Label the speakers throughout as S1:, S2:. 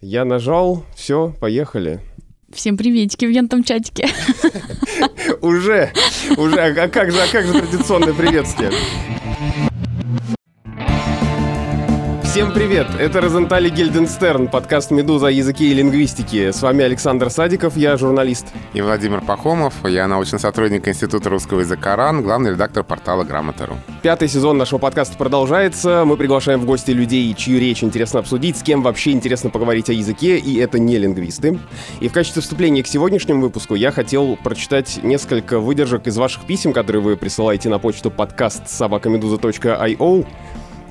S1: Я нажал, все, поехали.
S2: Всем приветики в ентом чатике.
S1: Уже, уже, а как же, а как же традиционное приветствие? Всем привет! Это Розентали Гильденстерн, подкаст «Медуза» о языке и лингвистике. С вами Александр Садиков, я журналист.
S3: И Владимир Пахомов, я научный сотрудник Института русского языка РАН, главный редактор портала Грамота.ру.
S1: Пятый сезон нашего подкаста продолжается. Мы приглашаем в гости людей, чью речь интересно обсудить, с кем вообще интересно поговорить о языке, и это не лингвисты. И в качестве вступления к сегодняшнему выпуску я хотел прочитать несколько выдержек из ваших писем, которые вы присылаете на почту подкаст собакамедуза.io.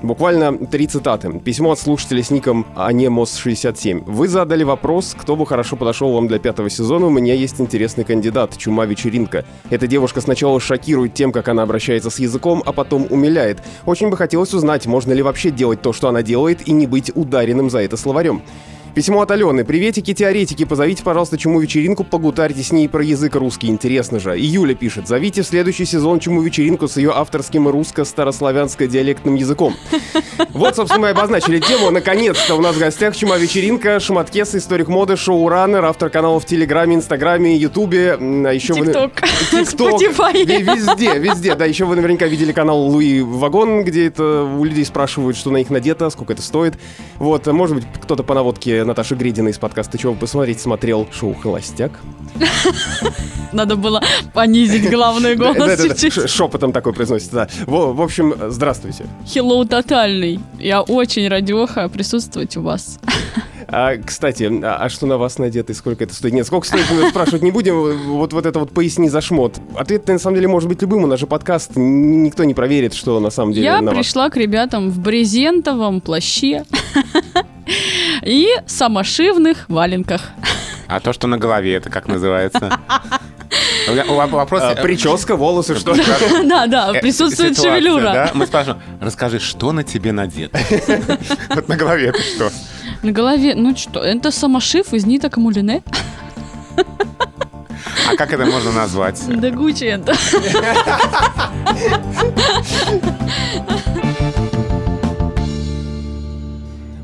S1: Буквально три цитаты. Письмо от слушателя с ником Анемос67. Вы задали вопрос, кто бы хорошо подошел вам для пятого сезона. У меня есть интересный кандидат. Чума вечеринка. Эта девушка сначала шокирует тем, как она обращается с языком, а потом умиляет. Очень бы хотелось узнать, можно ли вообще делать то, что она делает, и не быть ударенным за это словарем. Письмо от Алены. Приветики, теоретики, позовите, пожалуйста, Чуму вечеринку, погутарьте с ней про язык русский, интересно же. И Юля пишет. Зовите в следующий сезон Чуму вечеринку с ее авторским русско-старославянско-диалектным языком. Вот, собственно, мы обозначили тему. Наконец-то у нас в гостях Чума вечеринка, Шматкес, историк моды, шоураннер, автор каналов в Телеграме, Инстаграме, Ютубе. А еще
S2: ТикТок.
S1: Вы... ТикТок. Везде, везде. Да, еще вы наверняка видели канал Луи Вагон, где это у людей спрашивают, что на них надето, сколько это стоит. Вот, может быть, кто-то по наводке Наташи Гридиной из подкаста «Чего посмотреть» смотрел шоу «Холостяк».
S2: Надо было понизить главный голос чуть-чуть.
S1: Шепотом такой произносится, да. В общем, здравствуйте.
S2: Хеллоу тотальный. Я очень радеха присутствовать у вас.
S1: А, кстати, а, а что на вас надето и сколько это стоит? Нет, сколько стоит, мы спрашивать не будем. Вот, вот это вот поясни за шмот. Ответ на самом деле может быть любым. У нас же подкаст, никто не проверит, что на самом деле
S2: Я
S1: на
S2: пришла
S1: вас.
S2: к ребятам в брезентовом плаще и самошивных валенках.
S3: А то, что на голове, это как называется?
S1: Вопрос... А, прическа, волосы, что?
S2: Да, да, э, присутствует шевелюра.
S3: Мы спрашиваем, расскажи, что на тебе надето? Вот на голове это что?
S2: На голове, ну что, это самошив из ниток мулине.
S3: А как это можно назвать?
S2: Да гучи это.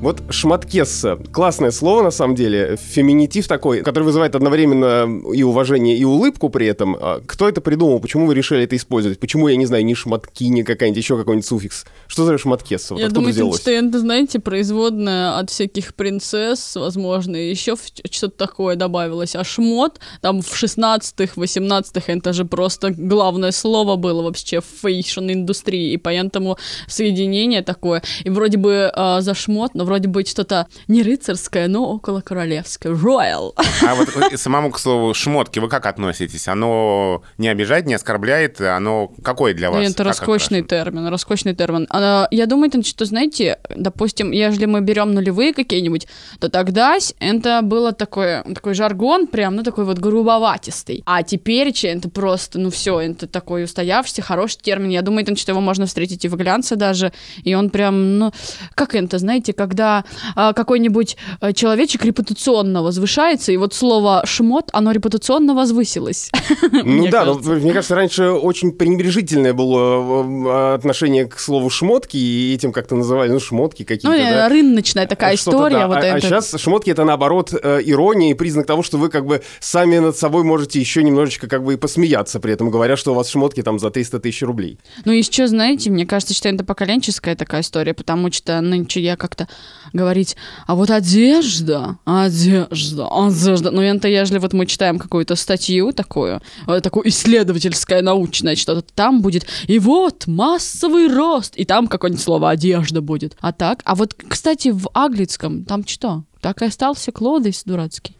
S1: Вот шматкесса. Классное слово, на самом деле. Феминитив такой, который вызывает одновременно и уважение, и улыбку при этом. А кто это придумал? Почему вы решили это использовать? Почему, я не знаю, не шматки, не какая-нибудь еще какой-нибудь суффикс? Что за шматкесса? Вот
S2: я думаю, взялось? что это, знаете, производная от всяких принцесс, возможно, еще что-то такое добавилось. А шмот там в 16-х, 18-х, это же просто главное слово было вообще в фэйшн-индустрии. И поэтому соединение такое. И вроде бы э, за шмот, но вроде вроде бы что-то не рыцарское, но около королевское. Royal.
S3: А вот самому, к слову, шмотки вы как относитесь? Оно не обижает, не оскорбляет? Оно какое для вас?
S2: Это роскошный термин, роскошный термин. А, я думаю, что, знаете, допустим, если мы берем нулевые какие-нибудь, то тогда это было такое, такой жаргон, прям, ну, такой вот грубоватистый. А теперь это просто, ну, все, это такой устоявшийся, хороший термин. Я думаю, что его можно встретить и в глянце даже, и он прям, ну, как это, знаете, когда когда а, какой-нибудь э, человечек репутационно возвышается, и вот слово «шмот», оно репутационно возвысилось.
S1: Ну да, но, мне кажется, раньше очень пренебрежительное было э, отношение к слову «шмотки», и этим как-то называли, ну, шмотки какие-то, Ну,
S2: да? рыночная такая история. Да.
S1: Вот а, а это. а сейчас шмотки — это, наоборот, э, ирония и признак того, что вы как бы сами над собой можете еще немножечко как бы и посмеяться при этом, говоря, что у вас шмотки там за 300 тысяч рублей.
S2: Ну, еще, знаете, мне кажется, что это поколенческая такая история, потому что нынче я как-то говорить, а вот одежда, одежда, одежда. Ну, это если вот мы читаем какую-то статью такую, э, такую исследовательское, научное что-то, там будет, и вот массовый рост, и там какое-нибудь слово одежда будет. А так, а вот, кстати, в английском там что? Так и остался Клодис дурацкий.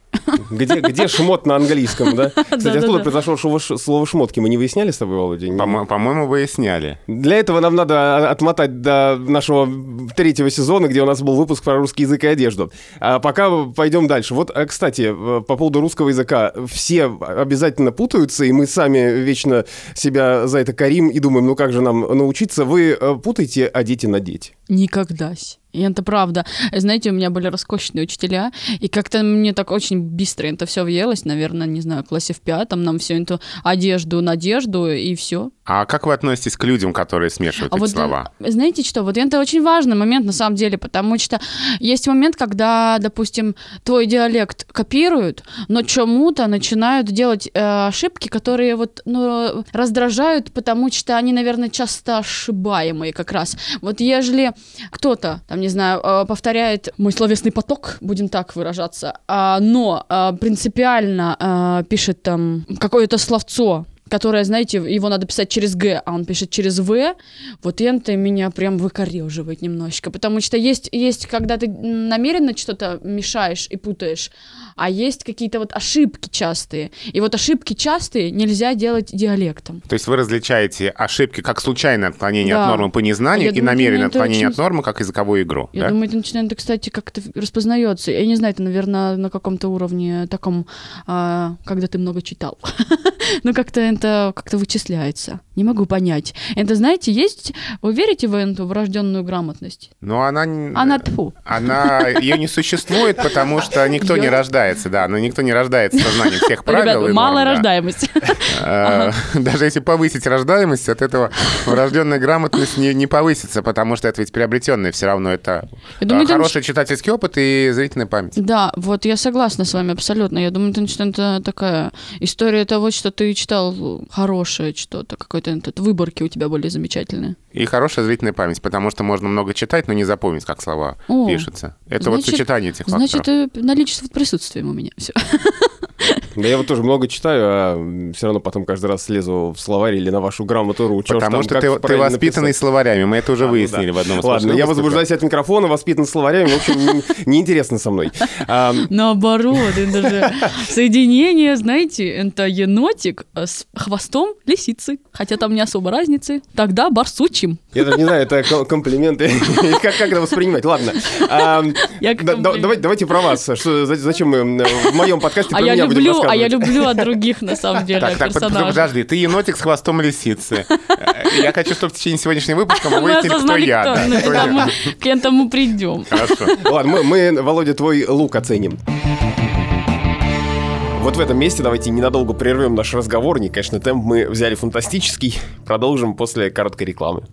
S1: Где, где шмот на английском, да? Кстати, откуда произошло слово шмотки? Мы не выясняли с тобой, Володя?
S3: По-моему, выясняли.
S1: Для этого нам надо отмотать до нашего третьего сезона, где у нас был выпуск про русский язык и одежду. А пока пойдем дальше. Вот, э, кстати, по поводу русского языка. Все обязательно путаются, и мы сами вечно себя за это корим и думаем, ну как же нам научиться. Вы э, путаете «одеть» и «надеть».
S2: Никогда. И это правда. Знаете, у меня были роскошные учителя, и как-то мне так очень быстро это все въелось, наверное, не знаю, в классе в пятом, нам всю эту одежду, надежду, и все.
S3: А как вы относитесь к людям, которые смешивают
S2: А
S3: эти
S2: вот,
S3: слова?
S2: э, знаете что, вот это очень важный момент на самом деле, потому что есть момент, когда, допустим, твой диалект копируют, но чему-то начинают делать э, ошибки, которые вот, ну, раздражают, потому что они, наверное, часто ошибаемые как раз. Вот ежели кто-то, там, не знаю, э, повторяет мой словесный поток, будем так выражаться, а, но э, принципиально э, пишет там какое-то словцо, которое, знаете, его надо писать через Г, а он пишет через В, вот это меня прям выкореживает немножечко, потому что есть, есть когда ты намеренно что-то мешаешь и путаешь, а есть какие-то вот ошибки частые, и вот ошибки частые нельзя делать диалектом.
S3: То есть вы различаете ошибки как случайное отклонение
S2: Да.
S3: от нормы по незнанию
S2: Я
S3: и
S2: думаю,
S3: намеренное отклонение
S2: очень-
S3: от нормы как языковую игру.
S2: Я
S3: да?
S2: думаю, это начинает, кстати, как-то распознается. Я не знаю, это, наверное, на каком-то уровне таком, а, когда ты много читал. Но как-то это как-то вычисляется. Не могу понять. Это, знаете, есть... Вы верите в эту врожденную грамотность?
S3: Но она...
S2: Она тьфу.
S3: Она, ее не существует, потому что никто не рождается, да, но никто не рождается со знанием всех правил.
S2: Ребята, малая
S3: да.
S2: рождаемость.
S3: Э, Даже если повысить рождаемость, от этого врожденная грамотность не, повысится, потому что это ведь приобретенное все равно. Это э, хороший читательский опыт и зрительная память.
S2: Да, вот я согласна с вами абсолютно. Я думаю, это, такая история того, что ты читал хорошее что-то, какой-то этот, выборки у тебя были замечательные.
S3: И хорошая зрительная память, потому что можно много читать, но не запомнить, как слова
S2: О,
S3: пишутся. Это вот
S2: значит-
S3: сочетание этих
S2: Значит,
S3: факторов.
S2: э, наличествует присутствием у меня. Все.
S1: Да я вот тоже много читаю, а все равно потом каждый раз слезу в словарь или на вашу грамоту.ру. чё
S3: Потому
S1: там,
S3: что ты, ты воспитанный
S1: писать.
S3: словарями, мы это уже
S1: А, ну
S3: выяснили
S1: да.
S3: в одном из
S1: Ладно, я возбуждаюсь от микрофона, воспитан словарями, в общем, не- неинтересно со мной. А,
S2: Наоборот, это же соединение, знаете, это енотик с хвостом лисицы. Хотя там не особо разницы. Тогда барсучим.
S1: Я даже не знаю, это ко- комплименты. Как, как это воспринимать? Ладно. А, давайте, про вас. Зачем мы в моем подкасте
S2: А
S1: про меня будем
S2: а я люблю от других, на самом деле,
S3: Так, так, подожди, ты енотик с хвостом лисицы. Я хочу, чтобы в течение сегодняшнего выпуска мы
S2: Мы
S3: выяснили, кто я.
S2: Ну, К этому придем.
S3: Хорошо.
S1: Ладно, мы, мы, Володя, твой лук оценим. Вот в этом месте давайте ненадолго прервем наш разговор. Не, конечно, темп мы взяли фантастический. Продолжим после короткой рекламы.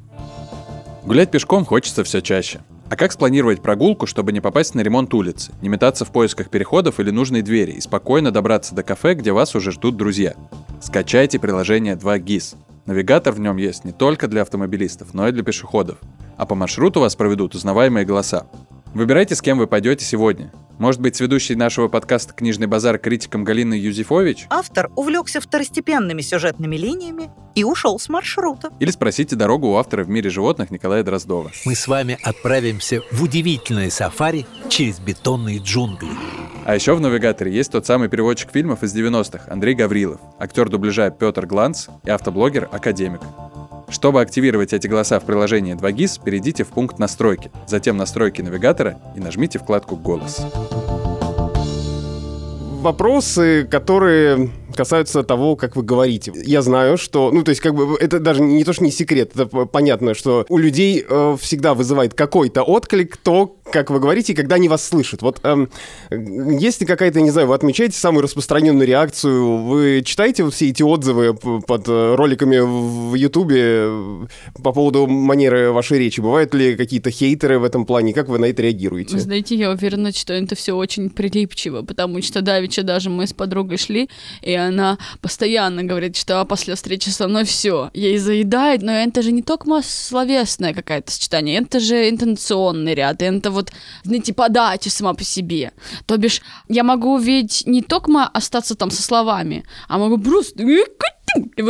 S4: Гулять пешком хочется все чаще. А как спланировать прогулку, чтобы не попасть на ремонт улицы, не метаться в поисках переходов или нужной двери и спокойно добраться до кафе, где вас уже ждут друзья? Скачайте приложение 2GIS. Навигатор в нем есть не только для автомобилистов, но и для пешеходов. А по маршруту вас проведут узнаваемые голоса. Выбирайте, с кем вы пойдете сегодня. Может быть, с ведущей нашего подкаста «Книжный базар» критиком Галиной Юзефович?
S5: Автор увлекся второстепенными сюжетными линиями и ушел с маршрута.
S4: Или спросите дорогу у автора в мире животных Николая Дроздова.
S6: Мы с вами отправимся в удивительное сафари через бетонные джунгли.
S4: А еще в навигаторе есть тот самый переводчик фильмов из 90-х Андрей Гаврилов, актер дубляжа Петр Гланц и автоблогер Академик. Чтобы активировать эти голоса в приложении 2GIS, перейдите в пункт «Настройки», затем «Настройки навигатора» и нажмите вкладку «Голос».
S1: Вопросы, которые касаются того, как вы говорите. Я знаю, что, ну, то есть, как бы, это даже не то, что не секрет, это понятно, что у людей э, всегда вызывает какой-то отклик то, как вы говорите, когда они вас слышат. Вот эм, есть ли какая-то, не знаю, вы отмечаете самую распространенную реакцию, вы читаете все эти отзывы под э, роликами в Ютубе э, по поводу манеры вашей речи? Бывают ли какие-то хейтеры в этом плане? Как вы на это реагируете?
S2: Знаете, я уверена, что это все очень прилипчиво, потому что давеча даже мы с подругой шли, и она постоянно говорит, что а после встречи со мной все, ей заедает, но это же не только словесное какое-то сочетание, это же интенционный ряд, это вот, знаете, подача сама по себе. То бишь, я могу ведь не только остаться там со словами, а могу просто и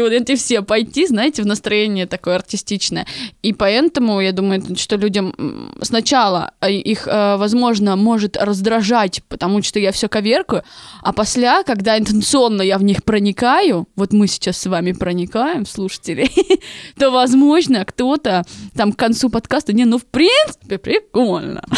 S2: вот эти все пойти, знаете, в настроение такое артистичное. И поэтому, я думаю, что людям сначала э, их, э, возможно, может раздражать, потому что я все коверкаю, а после, когда интенционно я в них проникаю, вот мы сейчас с вами проникаем, слушатели, то, возможно, кто-то там к концу подкаста, не, ну, в принципе, прикольно.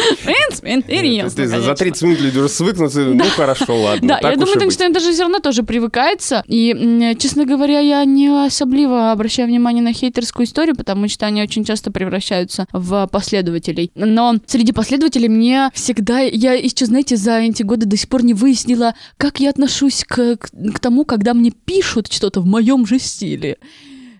S2: В принципе, интересно,
S1: за
S2: конечно.
S1: 30 минут люди уже свыкнутся, ну хорошо, ладно.
S2: Да, я думаю, что это же все равно тоже привыкается. И И, честно говоря, я не особливо обращаю внимание на хейтерскую историю, потому что они очень часто превращаются в последователей. Но среди последователей мне всегда... Я еще, знаете, за эти годы до сих пор не выяснила, как я отношусь к, к, к тому, когда мне пишут что-то в моем же стиле.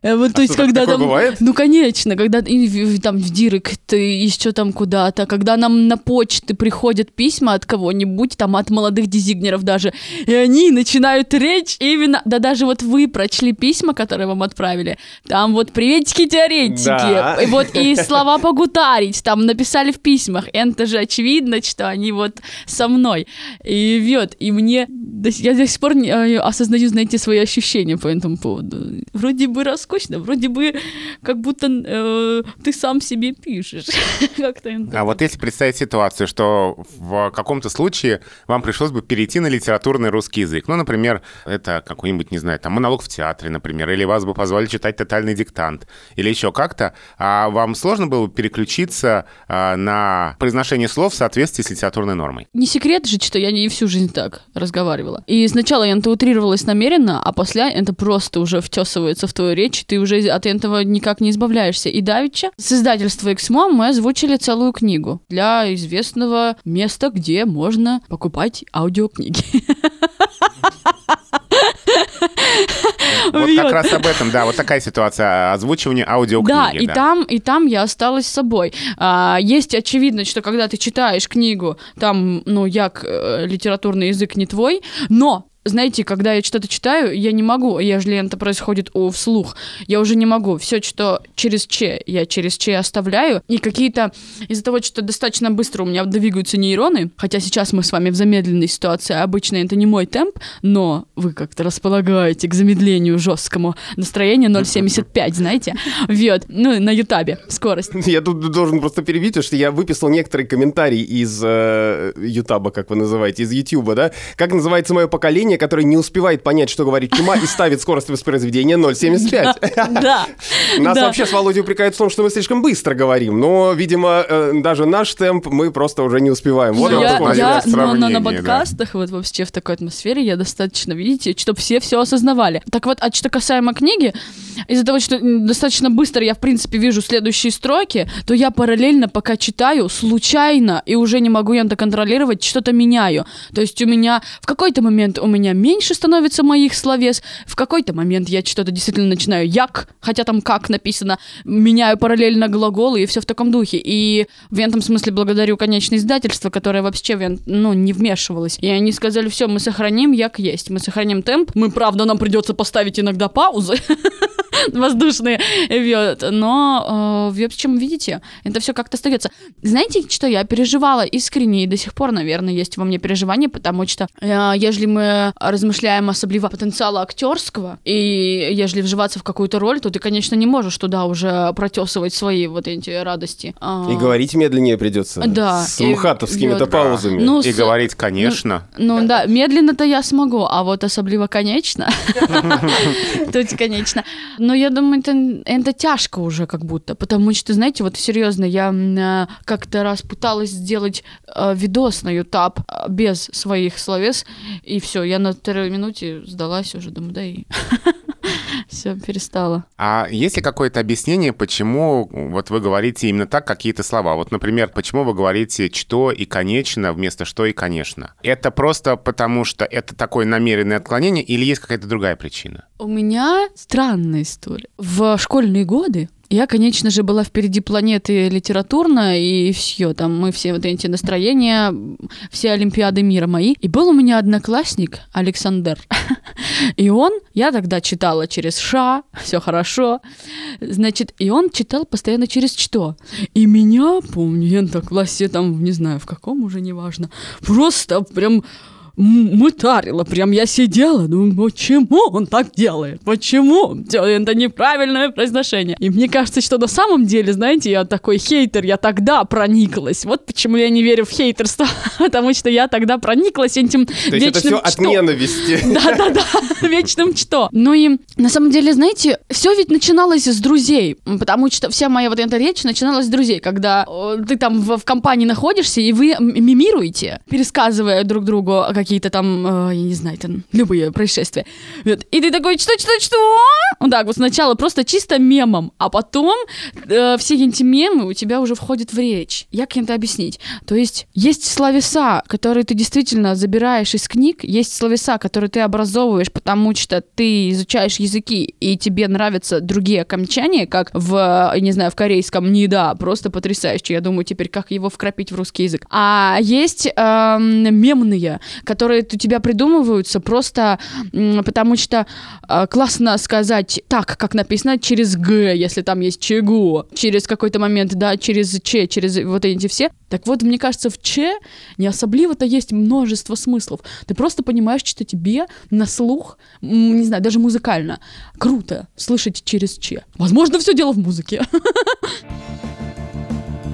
S2: Э, Вот, то
S1: А
S2: есть,
S1: что, так
S2: когда там...
S1: бывает?
S2: Ну, конечно, когда и там в директ, еще там куда-то, когда нам на почты приходят письма от кого-нибудь, там от молодых дизайнеров даже, и они начинают речь именно, да даже вот вы прочли письма, которые вам отправили, там вот приветики теоретики,
S1: Да.
S2: и вот и слова погутарить, там написали в письмах, это же очевидно, что они вот со мной, и вот, и мне, я до сих пор э, осознаю, знаете, свои ощущения по этому поводу. Вроде бы роскошно, вроде бы как будто э, ты сам себе пишешь.
S3: А вот если представить ситуацию, что в каком-то случае вам пришлось бы перейти на литературный русский язык, ну, например, это какой-нибудь, не знаю, там, монолог в театре, например, или вас бы позвали читать тотальный диктант, или еще как-то, а вам сложно было бы переключиться а, на произношение слов в соответствии с литературной нормой?
S2: Не секрет же, что я не всю жизнь так разговаривала. И сначала я это утрировалась намеренно, а после это просто уже втесывается в твою речь, и ты уже от этого никак не избавляешься. И давеча с издательства «Эксмо» мы озвучили целую книгу для известного места, где можно покупать аудиокниги.
S3: Вот как раз об этом, да, вот такая ситуация, озвучивание аудиокниги.
S2: Да, и там, и там я осталась собой. А, есть очевидно, что когда ты читаешь книгу, там, ну, як э, литературный язык не твой, но знаете, когда я что-то читаю, я не могу, ежели это происходит у вслух, я уже не могу. Все, что через Ч, я через Ч оставляю. И какие-то из-за того, что достаточно быстро у меня двигаются нейроны, хотя сейчас мы с вами в замедленной ситуации, обычно это не мой темп, но вы как-то располагаете к замедлению жесткому. Настроение 0,75, знаете? Вот, ну, на ютабе скорость.
S1: Я тут должен просто перебить, потому что я выписал некоторые комментарии из э, Ютаба, как вы называете, из Ютуба, да? Как называется мое поколение, которое не успевает понять, что говорит чума, и ставит скорость воспроизведения 0,75?
S2: Да.
S1: Нас вообще с Володей упрекают в том, что мы слишком быстро говорим, но, видимо, э, даже наш темп мы просто уже не успеваем. Вот
S2: я, но на, подкастах, вот вообще в такой атмосфере я достаточно, видите, чтобы все все осознавали. Так вот, а что касаемо книги, из-за того, что достаточно быстро я, в принципе, вижу следующие строки, то я параллельно, пока читаю, случайно, и уже не могу я это контролировать, что-то меняю. То есть у меня в какой-то момент у меня меньше становится моих словес, в какой-то момент я что-то действительно начинаю як, хотя там как написано, меняю параллельно глаголы и все в таком духе. И в этом смысле благодарю, конечно, издательство, которое вообще ну, не вмешивалось. И они сказали, все, мы сохраним як есть, мы сохраним темп. Мы, правда, нам придется поставить иногда паузы воздушные, вот. но, э, в общем, видите, это все как-то остается. Знаете, что я переживала искренне, и до сих пор, наверное, есть во мне переживание, потому что, э, ежели мы размышляем особливо потенциала актерского, и ежели вживаться в какую-то роль, то ты, конечно, не можешь туда уже протесывать свои вот эти радости. А,
S1: И говорить медленнее придется.
S2: Да,
S1: С
S2: вот.
S1: паузами.
S2: Ну,
S3: И
S2: с-
S3: говорить, конечно.
S2: Ну да, медленно-то я смогу, а вот особливо конечно. Тут, конечно. Но я думаю, это, это тяжко уже как будто, потому что, знаете, вот серьезно, я э, как-то раз пыталась сделать э, видос на YouTube э, без своих словес, и все, я на второй минуте сдалась уже, думаю, да и все, перестала.
S3: А есть ли какое-то объяснение, почему вот вы говорите именно так какие-то слова? Вот, например, почему вы говорите «что» и «конечно» вместо «что» и «конечно»? Это просто потому, что это такое намеренное отклонение или есть какая-то другая причина?
S2: У меня странная история. В школьные годы я, конечно же, была впереди планеты литературно, и все, там мы все вот эти настроения, все Олимпиады мира мои. И был у меня одноклассник Александр. И он, я тогда читала через ша, все хорошо, значит, и он читал постоянно через что. И меня, помню, я на классе там, не знаю, в каком уже, неважно, просто прям мытарила, прям я сидела, думаю, почему он так делает? Почему? Это неправильное произношение. И мне кажется, что на самом деле, знаете, я такой хейтер, я тогда прониклась. Вот почему я не верю в хейтерство, потому что я тогда прониклась этим
S1: То есть это все
S2: вечным
S1: от ненависти.
S2: Да-да-да, вечным что. Ну и на самом деле, знаете, все ведь начиналось с друзей, потому что вся моя вот эта речь начиналась с друзей, когда э, ты там в, в компании находишься, и вы мимируете, пересказывая друг другу какие какие-то там, э, я не знаю, там любые происшествия. И ты такой, что, что, что? Вот так вот сначала просто чисто мемом, а потом э, все эти мемы у тебя уже входят в речь. Як это объяснить? То есть есть словеса, которые ты действительно забираешь из книг, есть словеса, которые ты образовываешь, потому что ты изучаешь языки, и тебе нравятся другие окончания, как в, не знаю, в корейском «не да», просто потрясающе. Я думаю, теперь как его вкрапить в русский язык. А есть эм, мемные, которые у тебя придумываются просто потому что э, классно сказать так, как написано, через «г», если там есть «чего», через какой-то момент, да, через «ч», через вот эти все. Так вот, мне кажется, в «ч» не особливо-то есть множество смыслов. Ты просто понимаешь, что тебе на слух, не знаю, даже музыкально, круто слышать через «ч». Возможно, все дело в музыке.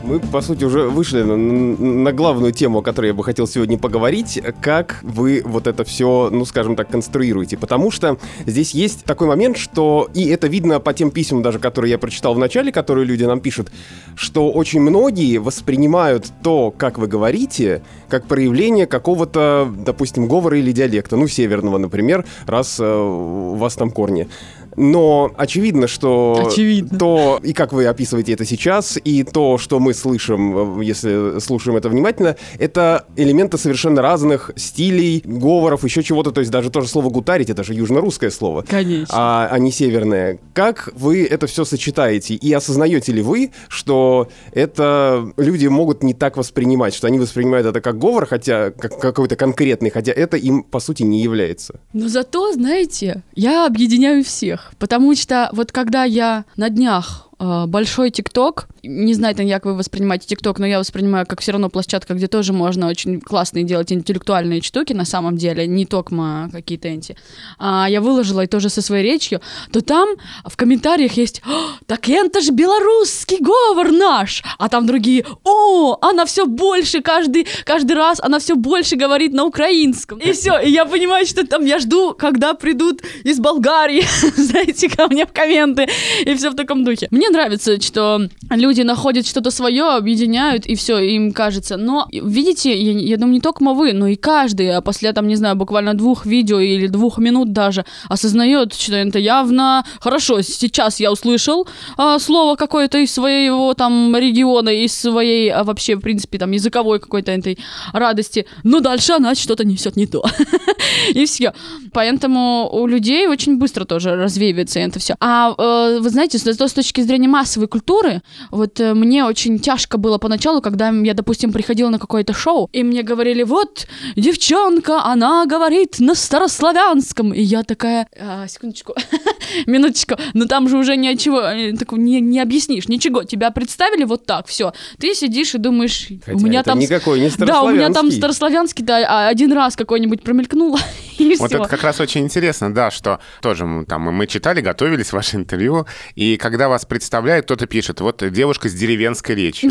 S1: Мы, по сути, уже вышли на, на главную тему, о которой я бы хотел сегодня поговорить. Как вы вот это все, ну, скажем так, конструируете. Потому что здесь есть такой момент, что, и это видно по тем письмам даже, которые я прочитал в начале, которые люди нам пишут, что очень многие воспринимают то, как вы говорите, как проявление какого-то, допустим, говора или диалекта, ну, северного, например, раз э, у вас там корни. Но очевидно, что
S2: Очевидно.
S1: то, и как вы описываете это сейчас, и то, что мы слышим, э, если слушаем это внимательно, это элементы совершенно разных стилей, говоров, еще чего-то. То есть даже то же слово «гутарить» — это же южно-русское слово.
S2: Конечно.
S1: А, а не северное. Как вы это все сочетаете? И осознаете ли вы, что это люди могут не так воспринимать, что они воспринимают это как говор, хотя как какой-то конкретный, хотя это им, по сути, не является?
S2: Но зато, знаете, я объединяю всех. Потому что вот когда я на днях большой ТикТок, не знаю, как вы воспринимаете ТикТок, но я воспринимаю как все равно площадка, где тоже можно очень классные делать интеллектуальные штуки на самом деле, не только какие-то энти. А, я выложила и тоже со своей речью, то там в комментариях есть «О, «Так это ж белорусский говор наш!» А там другие «О, она все больше каждый, каждый раз, она все больше говорит на украинском». И все, и я понимаю, что там я жду, когда придут из Болгарии, знаете, ко мне в комменты, и все в таком духе. Мне нравится, что люди находят что-то свое, объединяют, и все, им кажется. Но, видите, я, я думаю, не только вы, но и каждый, а после, там, не знаю, буквально двух видео или двух минут даже осознает, что это явно хорошо. Сейчас я услышал а, слово какое-то из своего там региона, из своей а, вообще, в принципе, там, языковой какой-то этой радости, но дальше она что-то несет не то. И все. Поэтому у людей очень быстро тоже развеивается это все. А э, вы знаете, с точки зрения массовой культуры, вот э, мне очень тяжко было поначалу, когда я, допустим, приходила на какое-то шоу, и мне говорили, вот, девчонка, она говорит на старославянском. И я такая, «А, секундочку, минуточку, но там же уже ничего, э, такого не, не объяснишь, ничего. Тебя представили вот так, все. Ты сидишь и думаешь,
S1: Хотя
S2: у меня там...
S1: никакой не
S2: Да, у меня там
S1: старославянский.
S2: да, а один раз какой-нибудь промелькнуло, и
S3: Вот
S2: все.
S3: это как раз очень интересно, да, что тоже там мы читали, готовились ваше интервью, и когда вас представляют, кто-то пишет, вот э, девушка с деревенской речью,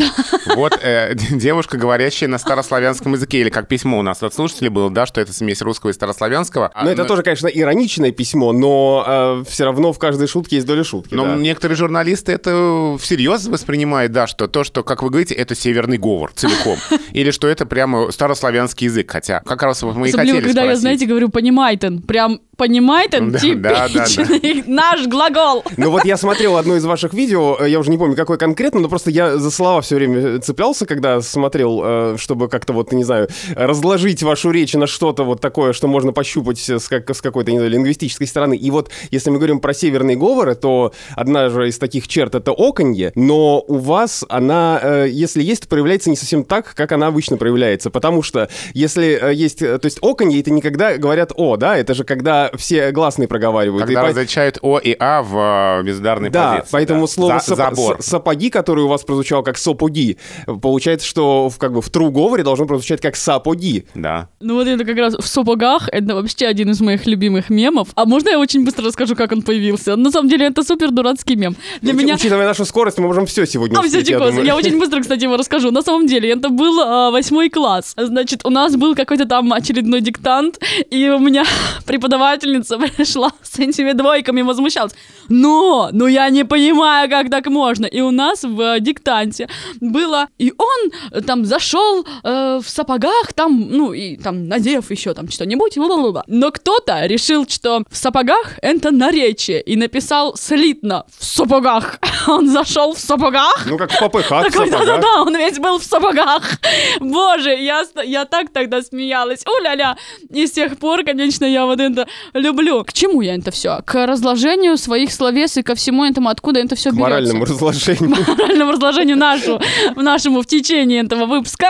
S3: вот э, девушка, говорящая на старославянском языке, или как письмо у нас от слушателей было, да, что это смесь русского и старославянского. А,
S1: Ну, это тоже, конечно, ироничное письмо, но все равно в каждой шутке есть доля шутки.
S3: Но
S1: да.
S3: некоторые журналисты это всерьез воспринимают, да, что то, что, как вы говорите, это северный говор целиком. Или что это прямо старославянский язык. Хотя, как раз мы и хотели
S2: когда я, знаете, говорю «понимайтен», прям «понимайтен»
S3: Да, да, да,
S2: типичный наш глагол.
S1: Ну вот я смотрел одно из ваших видео, э, я уже не помню, какое конкретно, но просто я за слова все время цеплялся, когда смотрел, э, чтобы как-то вот, не знаю, разложить вашу речь на что-то вот такое, что можно пощупать с, как, с какой-то, не знаю, лингвистической стороны. И вот, если мы говорим про северные говоры, то одна же из таких черт — это оконье, но у вас она, э, если есть, проявляется не совсем так, как она обычно проявляется, потому что если э, есть, э, то есть оконье, это никогда говорят «о», да, это же когда все гласные проговаривают.
S3: Когда
S1: И по-
S3: различают О и А в э, безударной
S1: да,
S3: позиции.
S1: поэтому
S3: да.
S1: слово
S3: За-
S1: сапо-
S3: забор.
S1: с- сапоги, которое у вас прозвучало как сапоги, получается, что в, как бы в true говоре должно прозвучать как сапоги.
S3: Да.
S2: Ну вот это как раз в сапогах, это вообще один из моих любимых мемов. А можно я очень быстро расскажу, как он появился? На самом деле это супер дурацкий мем. Для
S1: Учи-
S2: меня...
S1: Учитывая нашу скорость, мы можем все сегодня
S2: А, все,
S1: успеть, я думаю.
S2: я очень быстро, кстати, его расскажу. На самом деле, это был а, восьмой класс. Значит, у нас был какой-то там очередной диктант, и у меня преподавательница пришла с этими двойками возмущалась. Но, ну я не понимаю, как так можно. И у нас в э, диктанте было, и он э, там зашел э, в сапогах, там, ну, и там надев еще там что-нибудь, ла-ла-ла. но кто-то решил, что в сапогах это наречие, и написал слитно в сапогах. Он зашел в сапогах.
S1: Ну, как в попыхах,
S2: Такой, да-да-да, он весь был в сапогах. Боже, я, я так тогда смеялась. Уля-ля. И с тех пор, конечно, я вот это люблю. К чему я это все? К разложению своих словес и ко всему этому, откуда это все
S1: К
S2: берется.
S1: моральному разложению.
S2: моральному разложению нашу, нашему в течение этого выпуска.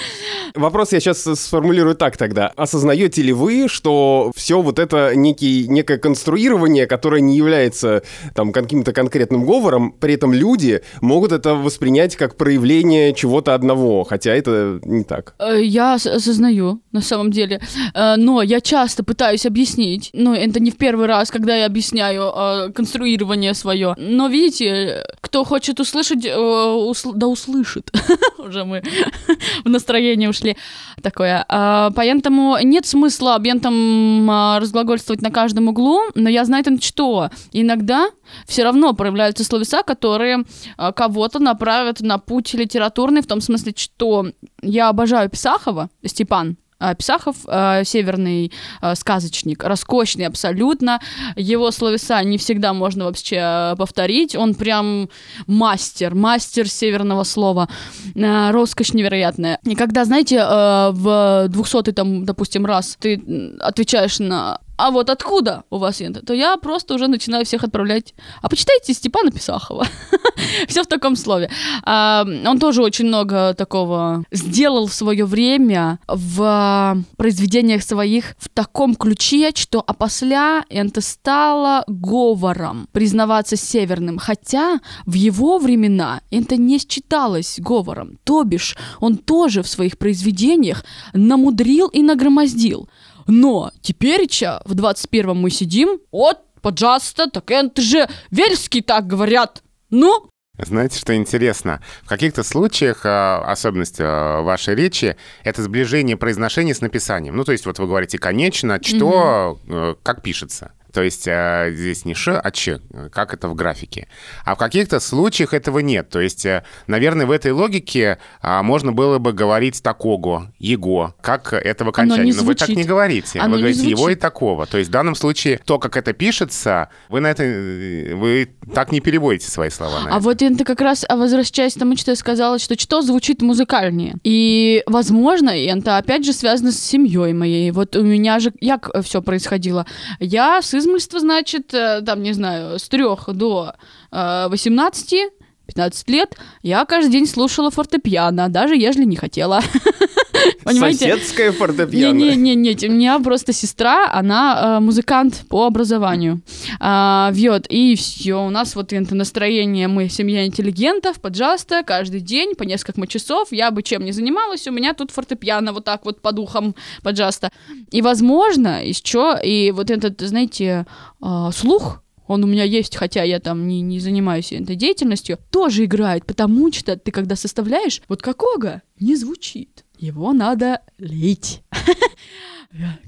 S1: Вопрос я сейчас сформулирую так тогда. Осознаете ли вы, что все вот это некий, некое конструирование, которое не является там каким-то конкретным говором, при этом люди могут это воспринять как проявление чего-то одного, хотя это не так.
S2: Э, Я ос- осознаю, на самом деле. Э, Но я часто пытаюсь объяснить. Ну, это не в первый раз, когда я объясняю э, конструирование свое. Но видите, кто хочет услышать, э, усл- да услышит. Уже мы в настроение ушли. Такое. А, Поэтому нет смысла объентам а, разглагольствовать на каждом углу, но я знаю там что. Иногда все равно проявляются словеса, которые кого-то направят на путь литературный, в том смысле, что я обожаю Писахова, Степан, Писахов а, северный а, сказочник, роскошный абсолютно. Его словеса не всегда можно вообще повторить. Он прям мастер, мастер северного слова. Роскошь невероятная. И когда, знаете, в 200 там, допустим, раз ты отвечаешь на а вот откуда у вас это, то я просто уже начинаю всех отправлять. А почитайте Степана Писахова. Все в таком слове. А, он тоже очень много такого сделал в свое время в произведениях своих в таком ключе, что опосля это стало говором признаваться северным. Хотя в его времена это не считалось говором. То бишь, он тоже в своих произведениях намудрил и нагромоздил. Но теперь-ча в 21-м мы сидим, вот, пожалуйста, так это же вельский так говорят. Ну,
S3: Знаете, что интересно? В каких-то случаях а, особенность а, вашей речи — это сближение произношения с написанием. Ну, то есть вот вы говорите «конечно», «что», э, как пишется. То есть а, здесь не «ш», а «ч», как это в графике. А в каких-то случаях этого нет. То есть, э, наверное, в этой логике а, можно было бы говорить «такого», «его», как это в
S2: Оно
S3: окончании.
S2: не
S3: Но вы так
S2: звучит.
S3: не говорите.
S2: Оно
S3: вы говорите «его» и
S2: звучит.
S3: «такого». То есть в данном случае то, как это пишется, вы на это... э, Вы так не переводите свои слова
S2: А
S3: это.
S2: вот это как раз а, возвращаясь к тому, что я сказала, что что звучит музыкальнее. И, возможно, это опять же связано с семьей моей. Вот у меня же как все происходило. Я с измольства, значит, э, там, не знаю, с трех до э, 18 15 лет я каждый день слушала фортепиано, даже ежели не хотела. Понимаете?
S1: Соседское фортепиано.
S2: Не-не-не, у меня просто сестра, она э, музыкант по образованию. А, вот, и все, у нас вот это настроение, мы семья интеллигентов, поджаста, каждый день по несколько часов, я бы чем ни занималась, у меня тут фортепиано вот так вот по духам поджаста. И, возможно, еще, и вот этот, знаете, а, слух, он у меня есть, хотя я там не, не занимаюсь этой деятельностью, тоже играет, потому что ты когда составляешь, вот какого не звучит, его надо лить.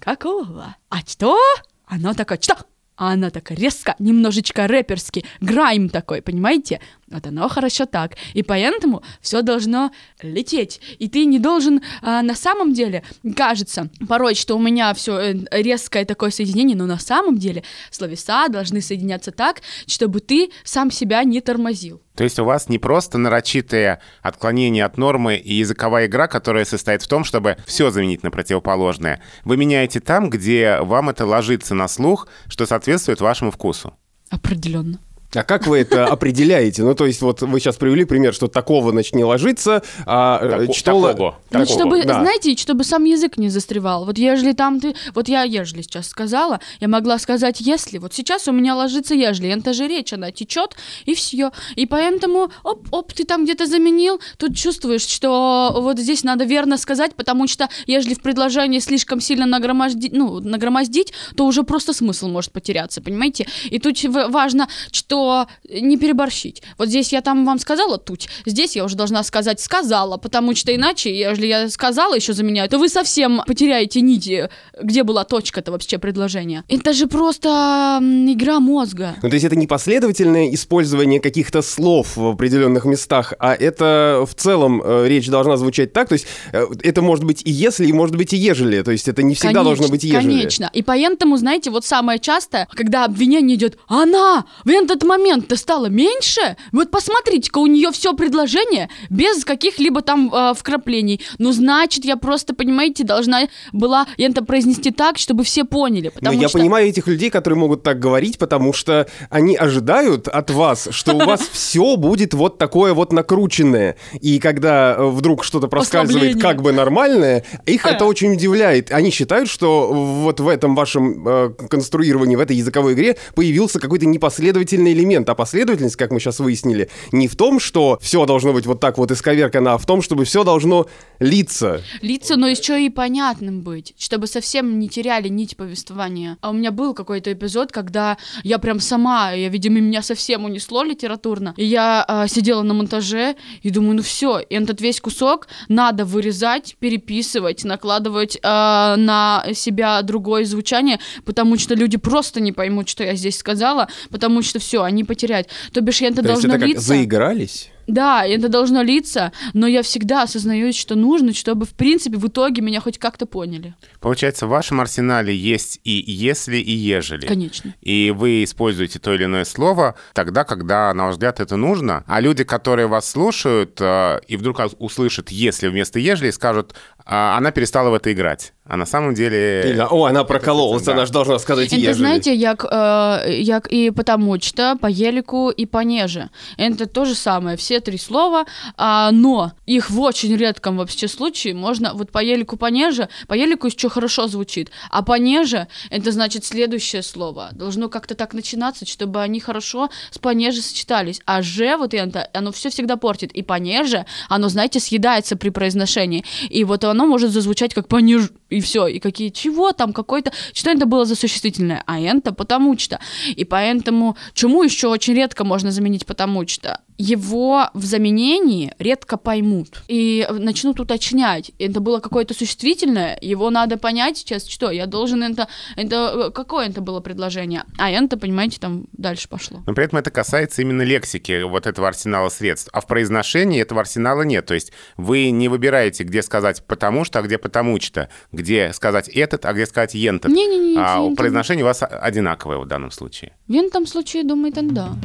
S2: Какого? А что? Оно такое, что? Она так резко, немножечко рэперски, грайм такой, понимаете? Вот оно хорошо так. И поэтому все должно лететь. И ты не должен, а, на самом деле, кажется, порой, что у меня все резкое такое соединение, но на самом деле словеса должны соединяться так, чтобы ты сам себя не тормозил.
S3: То есть у вас не просто нарочитое отклонение от нормы и языковая игра, которая состоит в том, чтобы все заменить на противоположное. Вы меняете там, где вам это ложится на слух, что соответствует вашему вкусу.
S2: Определенно.
S1: А как вы это определяете? Ну, то есть, вот вы сейчас привели пример, что такого, значит, не ложится, а э,
S3: Тако-
S1: что...
S3: такого.
S2: Вот
S3: Такого,
S2: чтобы,
S1: да.
S2: знаете, чтобы сам язык не застревал. Вот ежели там ты... Вот я ежели сейчас сказала, я могла сказать если. Вот сейчас у меня ложится ежели. Это же речь, она течет, и все. И поэтому, оп-оп, ты там где-то заменил, тут чувствуешь, что вот здесь надо верно сказать, потому что ежели в предложении слишком сильно нагромождить, ну, нагромоздить, то уже просто смысл может потеряться, понимаете? И тут важно, что что не переборщить. Вот здесь я там вам сказала тут, здесь я уже должна сказать сказала, потому что иначе, если я сказала еще заменяю, то вы совсем потеряете нити, где была точка-то вообще предложения. Это же просто игра мозга.
S1: Ну, то есть это не последовательное использование каких-то слов в определенных местах, а это в целом э, речь должна звучать так. То есть э, это может быть и если, и может быть и ежели. То есть это не всегда
S2: Конечно,
S1: должно быть ежели.
S2: Конечно. И поэтому, знаете, вот самое частое, когда обвинение идет, она в этот момент-то стала меньше, вот посмотрите-ка, у нее все предложение без каких-либо там э, вкраплений. Ну, значит, я просто, понимаете, должна была это произнести так, чтобы все поняли.
S1: Но я
S2: что...
S1: понимаю этих людей, которые могут так говорить, потому что они ожидают от вас, что у вас все будет вот такое вот накрученное. И когда э, вдруг что-то проскальзывает как бы нормальное, их это очень удивляет. Они считают, что вот в этом вашем э, конструировании, в этой языковой игре появился какой-то непоследовательный элемент. А последовательность, как мы сейчас выяснили, не в том, что все должно быть вот так вот исковеркано, а в том, чтобы все должно литься.
S2: Лица, но еще и понятным быть, чтобы совсем не теряли нить повествования. А у меня был какой-то эпизод, когда я прям сама, я, видимо, меня совсем унесло литературно, и я а, сидела на монтаже и думаю, ну все, этот весь кусок надо вырезать, переписывать, накладывать а, на себя другое звучание, потому что люди просто не поймут, что я здесь сказала, потому что все, они потеряют. То бишь, это
S1: То есть
S2: должно
S1: это как
S2: литься.
S1: заигрались?
S2: Да, это должно литься, но я всегда осознаю, что нужно, чтобы, в принципе, в итоге меня хоть как-то поняли.
S3: Получается, в вашем арсенале есть и если, и ежели.
S2: Конечно.
S3: И вы используете то или иное слово тогда, когда, на ваш взгляд, это нужно. А люди, которые вас слушают э, и вдруг услышат «если» вместо «ежели», скажут «А, «она перестала в это играть». А на самом деле...
S1: Или, О, она прокололась,
S3: да.
S1: она же должна сказать
S2: Это,
S1: ежели.
S2: знаете, як, э, як и потому что, по елику и понеже. Это то же самое, все три слова, а, но их в очень редком вообще случае можно, вот по елику понеже, по елику еще хорошо звучит, а понеже, это значит следующее слово. Должно как-то так начинаться, чтобы они хорошо с понеже сочетались. А же, вот это, оно все всегда портит. И понеже, оно, знаете, съедается при произношении. И вот оно может зазвучать как понеж... И все. И какие, чего там, какой-то... Что это было за существительное? А это потому что. И поэтому, чему еще очень редко можно заменить потому что? Его в заменении редко поймут и начнут уточнять. Это было какое-то существительное, его надо понять сейчас, что я должен это, это какое это было предложение, а это, понимаете, там дальше пошло.
S3: Но при этом это касается именно лексики вот этого арсенала средств. А в произношении этого арсенала нет. То есть вы не выбираете, где сказать «потому что», а где «потому что», где сказать «этот», а где сказать «ентот».
S2: Не-не-не,
S3: а
S2: это-
S3: произношение у вас одинаковое в данном случае.
S2: В этом случае, думает, он да.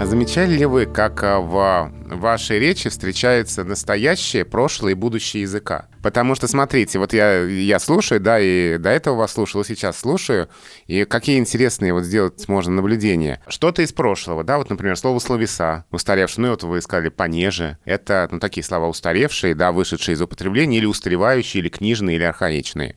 S3: А замечали ли вы, как а, в вашей речи встречаются настоящее, прошлое и будущее языка? Потому что, смотрите, вот я, я слушаю, да, и до этого вас слушал, и сейчас слушаю, и какие интересные вот сделать можно наблюдения. Что-то из прошлого, да, вот, например, слово «словеса», устаревшее, ну, вот вы сказали «понеже», это, ну, такие слова устаревшие, да, вышедшие из употребления, или устаревающие, или книжные, или архаичные.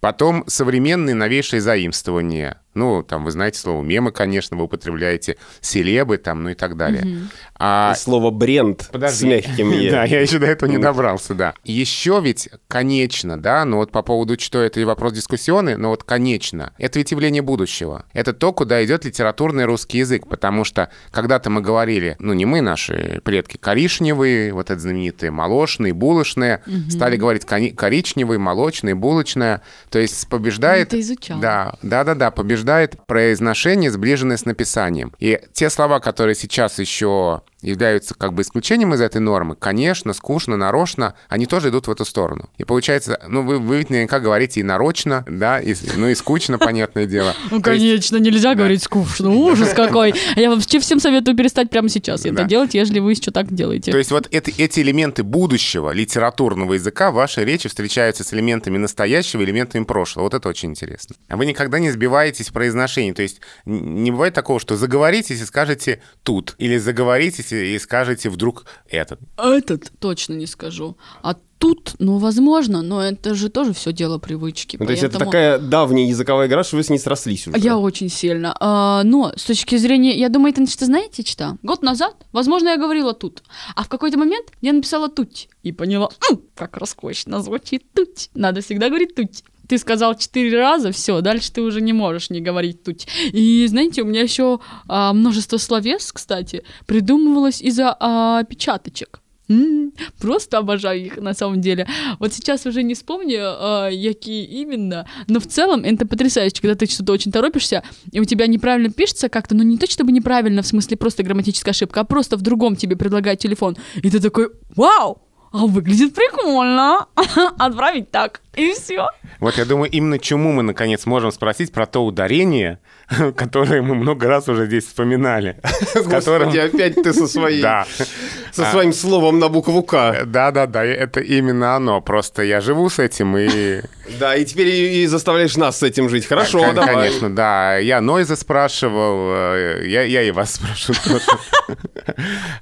S3: Потом современные новейшие заимствования. Ну, там, вы знаете слово мемы, конечно, вы употребляете, селебы там, ну и так далее. А
S1: Слово бренд с мягким «е».
S3: да, я еще до этого не добрался, да. Еще ведь, конечно, да, ну вот по поводу, что это и вопрос дискуссионный, но вот конечно, это ведь явление будущего. Это то, куда идет литературный русский язык, потому что когда-то мы говорили, ну не мы, наши предки, коричневые, вот это знаменитые, молочные, булочные, стали говорить коричневый, молочный, булочная, то есть побеждает...
S2: Это изучал.
S3: Да, да, да, да, побеждает произношение, сближенное с написанием. И те слова, которые сейчас еще являются как бы исключением из этой нормы, конечно, скучно, нарочно, они тоже идут в эту сторону. И получается, ну, вы, вы наверняка говорите и нарочно, да, и, ну и скучно, понятное дело.
S2: Ну, конечно, нельзя говорить скучно. Ужас какой. Я вообще всем советую перестать прямо сейчас это делать, если вы еще так делаете.
S3: То есть вот эти элементы будущего литературного языка в вашей речи встречаются с элементами настоящего, элементами прошлого. Вот это очень интересно. А вы никогда не сбиваетесь в произношении. То есть не бывает такого, что заговоритесь и скажете «тут», или заговоритесь и скажете вдруг «этот».
S2: Этот точно не скажу. А тут, ну, возможно, но это же тоже все дело привычки.
S1: Ну, то есть это
S2: поэтому-
S1: такая давняя языковая игра, что вы с ней срослись уже.
S2: Я очень сильно. А, но с точки зрения, я думаю, это что знаете что? Год назад, возможно, я говорила тут, а в какой-то момент я написала тут и поняла, «М, как роскошно звучит тут. Надо всегда говорить тут. Ты сказал четыре раза, все, дальше ты уже не можешь не говорить тут. И знаете, у меня еще а, множество словес, кстати, придумывалось из-за а, печаточек. М, Просто обожаю их на самом деле. Вот сейчас уже не вспомню, а, какие именно, но в целом это потрясающе, когда ты что-то очень торопишься, и у тебя неправильно пишется как-то, ну не то чтобы неправильно, в смысле просто грамматическая ошибка, а просто в другом тебе предлагают телефон, и ты такой, вау, а выглядит прикольно, отправить так, и все.
S3: Вот я думаю, именно чему мы, наконец, можем спросить про то ударение, которое мы много раз уже здесь вспоминали. с которым-
S1: Господи, опять ты со своей...
S3: Да.
S1: Со своим словом на букву К.
S3: Да-да-да, это именно оно. Просто я живу с этим и...
S1: Да, и теперь и, заставляешь нас с этим жить. Хорошо,
S3: Кон-
S1: давай.
S3: Конечно, да. Я Нойза спрашивал, э, я, я и вас спрошу тоже.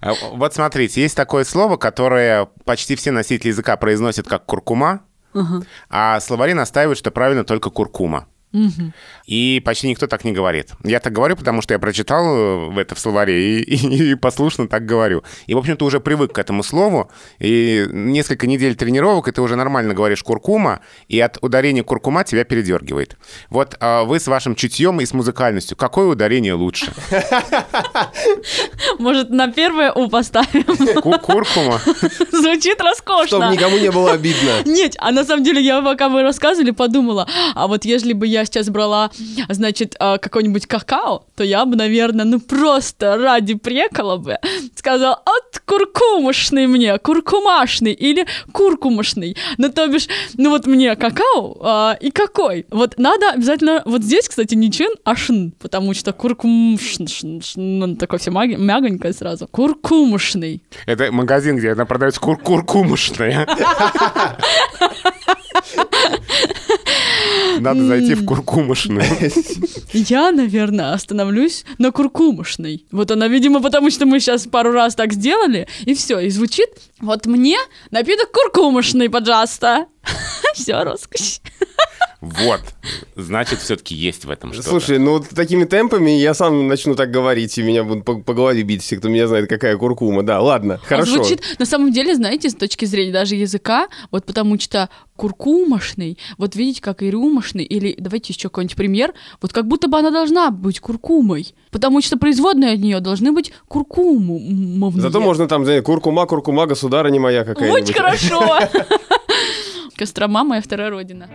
S3: А, Вот смотрите, есть такое слово, которое почти все носители языка произносят как куркума, а словари настаивают, что правильно только куркума. И почти никто так не говорит. Я так говорю, потому что я прочитал э, в это в словаре и, и- и послушно так говорю. И, в общем-то, уже привык к этому слову. И несколько недель тренировок, и ты уже нормально говоришь куркума, и от ударения куркума тебя передергивает. Вот а, вы с вашим чутьем и с музыкальностью, какое ударение лучше?
S2: Может, на первое У поставим?
S3: Ку- Куркума?
S2: Звучит роскошно.
S1: Чтобы никому не было обидно.
S2: Нет, а на самом деле я, пока вы рассказывали, подумала, а вот если бы я сейчас брала, значит, а, какой-нибудь какао, то я бы, наверное, ну просто ради прекола бы сказала, от куркумушный мне, куркумашный или куркумушный. Ну, то бишь, ну вот мне какао а, и какой. Вот надо обязательно, вот здесь, кстати, не чин, а шн, потому что куркумшн, шн, шн, ну, такое все мягонькое сразу. Куркумушный.
S3: Это магазин, где она продается кур куркумушная. Надо зайти в куркумушную.
S2: Я, наверное, остановлюсь на куркумушной. Вот она, видимо, потому что мы сейчас пару раз так сделали, и все, и звучит. Вот мне напиток куркумушный, пожалуйста. Все, роскошь.
S3: Вот. Значит, все-таки есть в этом что-то.
S1: Слушай, ну вот такими темпами я сам начну так говорить, и меня будут по, по голове бить все, кто меня знает, какая куркума. Да, ладно,
S2: А
S1: хорошо.
S2: звучит, на самом деле, знаете, с точки зрения даже языка, вот потому что куркумошный, вот видите, как и рюмошный, или давайте еще какой-нибудь пример, вот как будто бы она должна быть куркумой, потому что производные от нее должны быть куркумовные.
S1: Зато можно там, знаете, куркума, куркума, государыня моя какая-нибудь.
S2: Очень хорошо. Кострома моя вторая родина.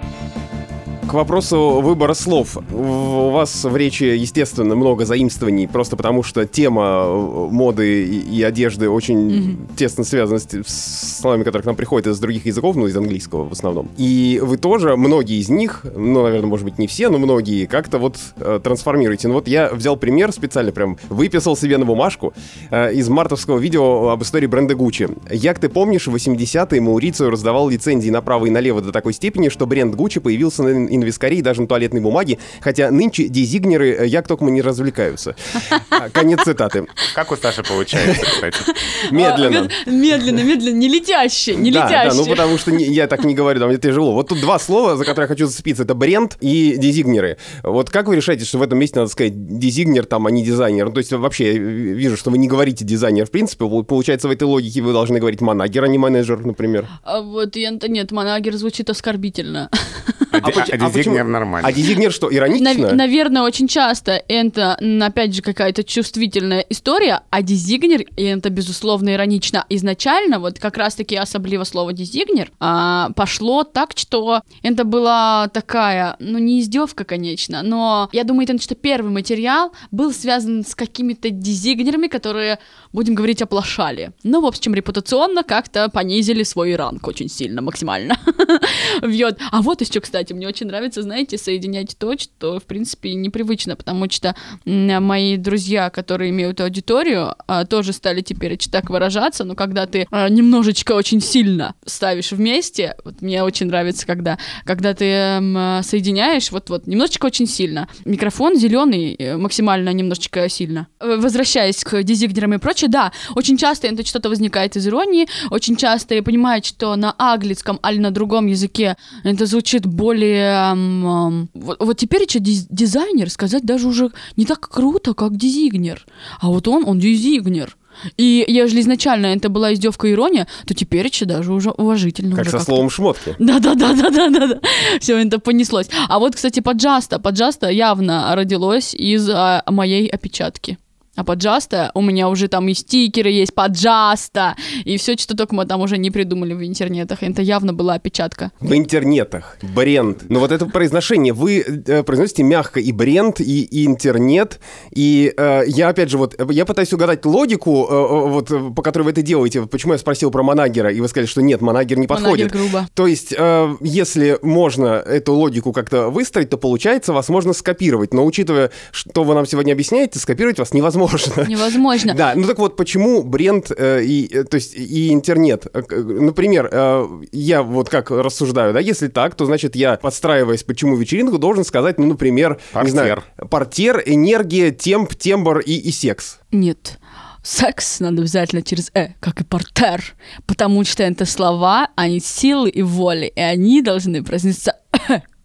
S1: К вопросу выбора слов. У вас в речи, естественно, много заимствований, просто потому что тема э, моды и, одежды очень тесно связана с, с словами, которые к нам приходят из других языков, ну, из английского в основном. И вы тоже, многие из них, ну, наверное, может быть, не все, но многие, как-то вот э, трансформируете. Ну, вот я взял пример специально, прям выписал себе на бумажку э, из мартовского видео об истории бренда Gucci. Як ты помнишь, в 80-е Маурицио раздавал лицензии направо и налево до такой степени, что бренд Gucci появился на инвескаре и даже на туалетной бумаге, хотя нынче дизигнеры э, як только не развлекаются. А, Конец цитаты.
S3: Как у Саши получается, кстати?
S1: Медленно.
S2: А, мед- Медленно, медленно, не летящие, не
S1: Да, да, ну потому что я так не говорю, там мне тяжело. Вот тут два слова, за которые я хочу зацепиться. Это бренд и дизигнеры. Вот как вы решаете, что в этом месте надо сказать дизигнер, там, а не дизайнер? Ну, то есть вообще я вижу, что вы не говорите дизайнер. В принципе, Пол- получается, в этой логике вы должны говорить манагер, а не менеджер, например.
S2: А вот я, нет, манагер звучит оскорбительно.
S3: А а
S1: а
S3: дизигнер нормально.
S1: А дизигнер что, иронично?
S2: Нав- наверное, очень часто это, опять же, какая-то чувствительная история, а дизигнер, и это, безусловно, иронично, изначально, вот как раз-таки особливо слово дизигнер, а, пошло так, что это была такая, ну, не издевка, конечно, но я думаю, это что первый материал был связан с какими-то дизигнерами, которые, будем говорить, оплошали. Ну, в общем, репутационно как-то понизили свой ранг очень сильно, максимально. Вьет. А вот еще, кстати, мне очень нравится, знаете, соединять то, что, в принципе, непривычно, потому что мои друзья, которые имеют аудиторию, а, тоже стали теперь так выражаться, но когда ты а, немножечко очень сильно ставишь вместе, вот мне очень нравится, когда, когда ты соединяешь, вот-вот, немножечко очень сильно. Микрофон зеленый, э, максимально немножечко сильно. Э, Возвращаясь к дизигнерам и прочее, да, очень часто это что-то возникает из иронии, очень часто я понимаю, что на английском или на другом языке это звучит более... эм, эм, вот, вот теперь дизайнер сказать даже уже не так круто, как дизигнер. А вот он, он дизигнер. И ежели изначально это была издевка и ирония, то теперь еще даже уже уважительно.
S1: Как
S2: уже
S1: со
S2: как-то.
S1: словом шмотки.
S2: Да-да-да-да-да-да. Все, это понеслось. А вот, кстати, поджаста. Поджаста явно родилось из а, моей опечатки. А поджаста у меня уже там и стикеры есть, поджаста, и все, что только мы там уже не придумали в интернетах. Это явно была опечатка.
S1: В интернетах. Бренд. Но вот это произношение. Вы э, произносите мягко и бренд, и, и интернет. И э, я, опять же, вот, я пытаюсь угадать логику, э, э, вот, э, по которой вы это делаете. Почему я спросил про Манагера, и вы сказали, что нет, Манагер не подходит.
S2: Манагер грубо.
S1: То есть, э, если можно эту логику как-то выстроить, то получается, вас можно скопировать. Но учитывая, что вы нам сегодня объясняете, скопировать вас невозможно.
S2: Невозможно.
S1: Да, ну так вот, почему бренд э, и, э, то есть, и интернет? Э, к- Например, э, я вот как рассуждаю, да, если так, то значит я, подстраиваясь под чему вечеринку, должен сказать, ну, например, не знаю, портер, энергия, темп, тембр и, и секс.
S2: Нет. Секс надо обязательно через «э», как и портер, потому что это слова, они силы и воли, и они должны произноситься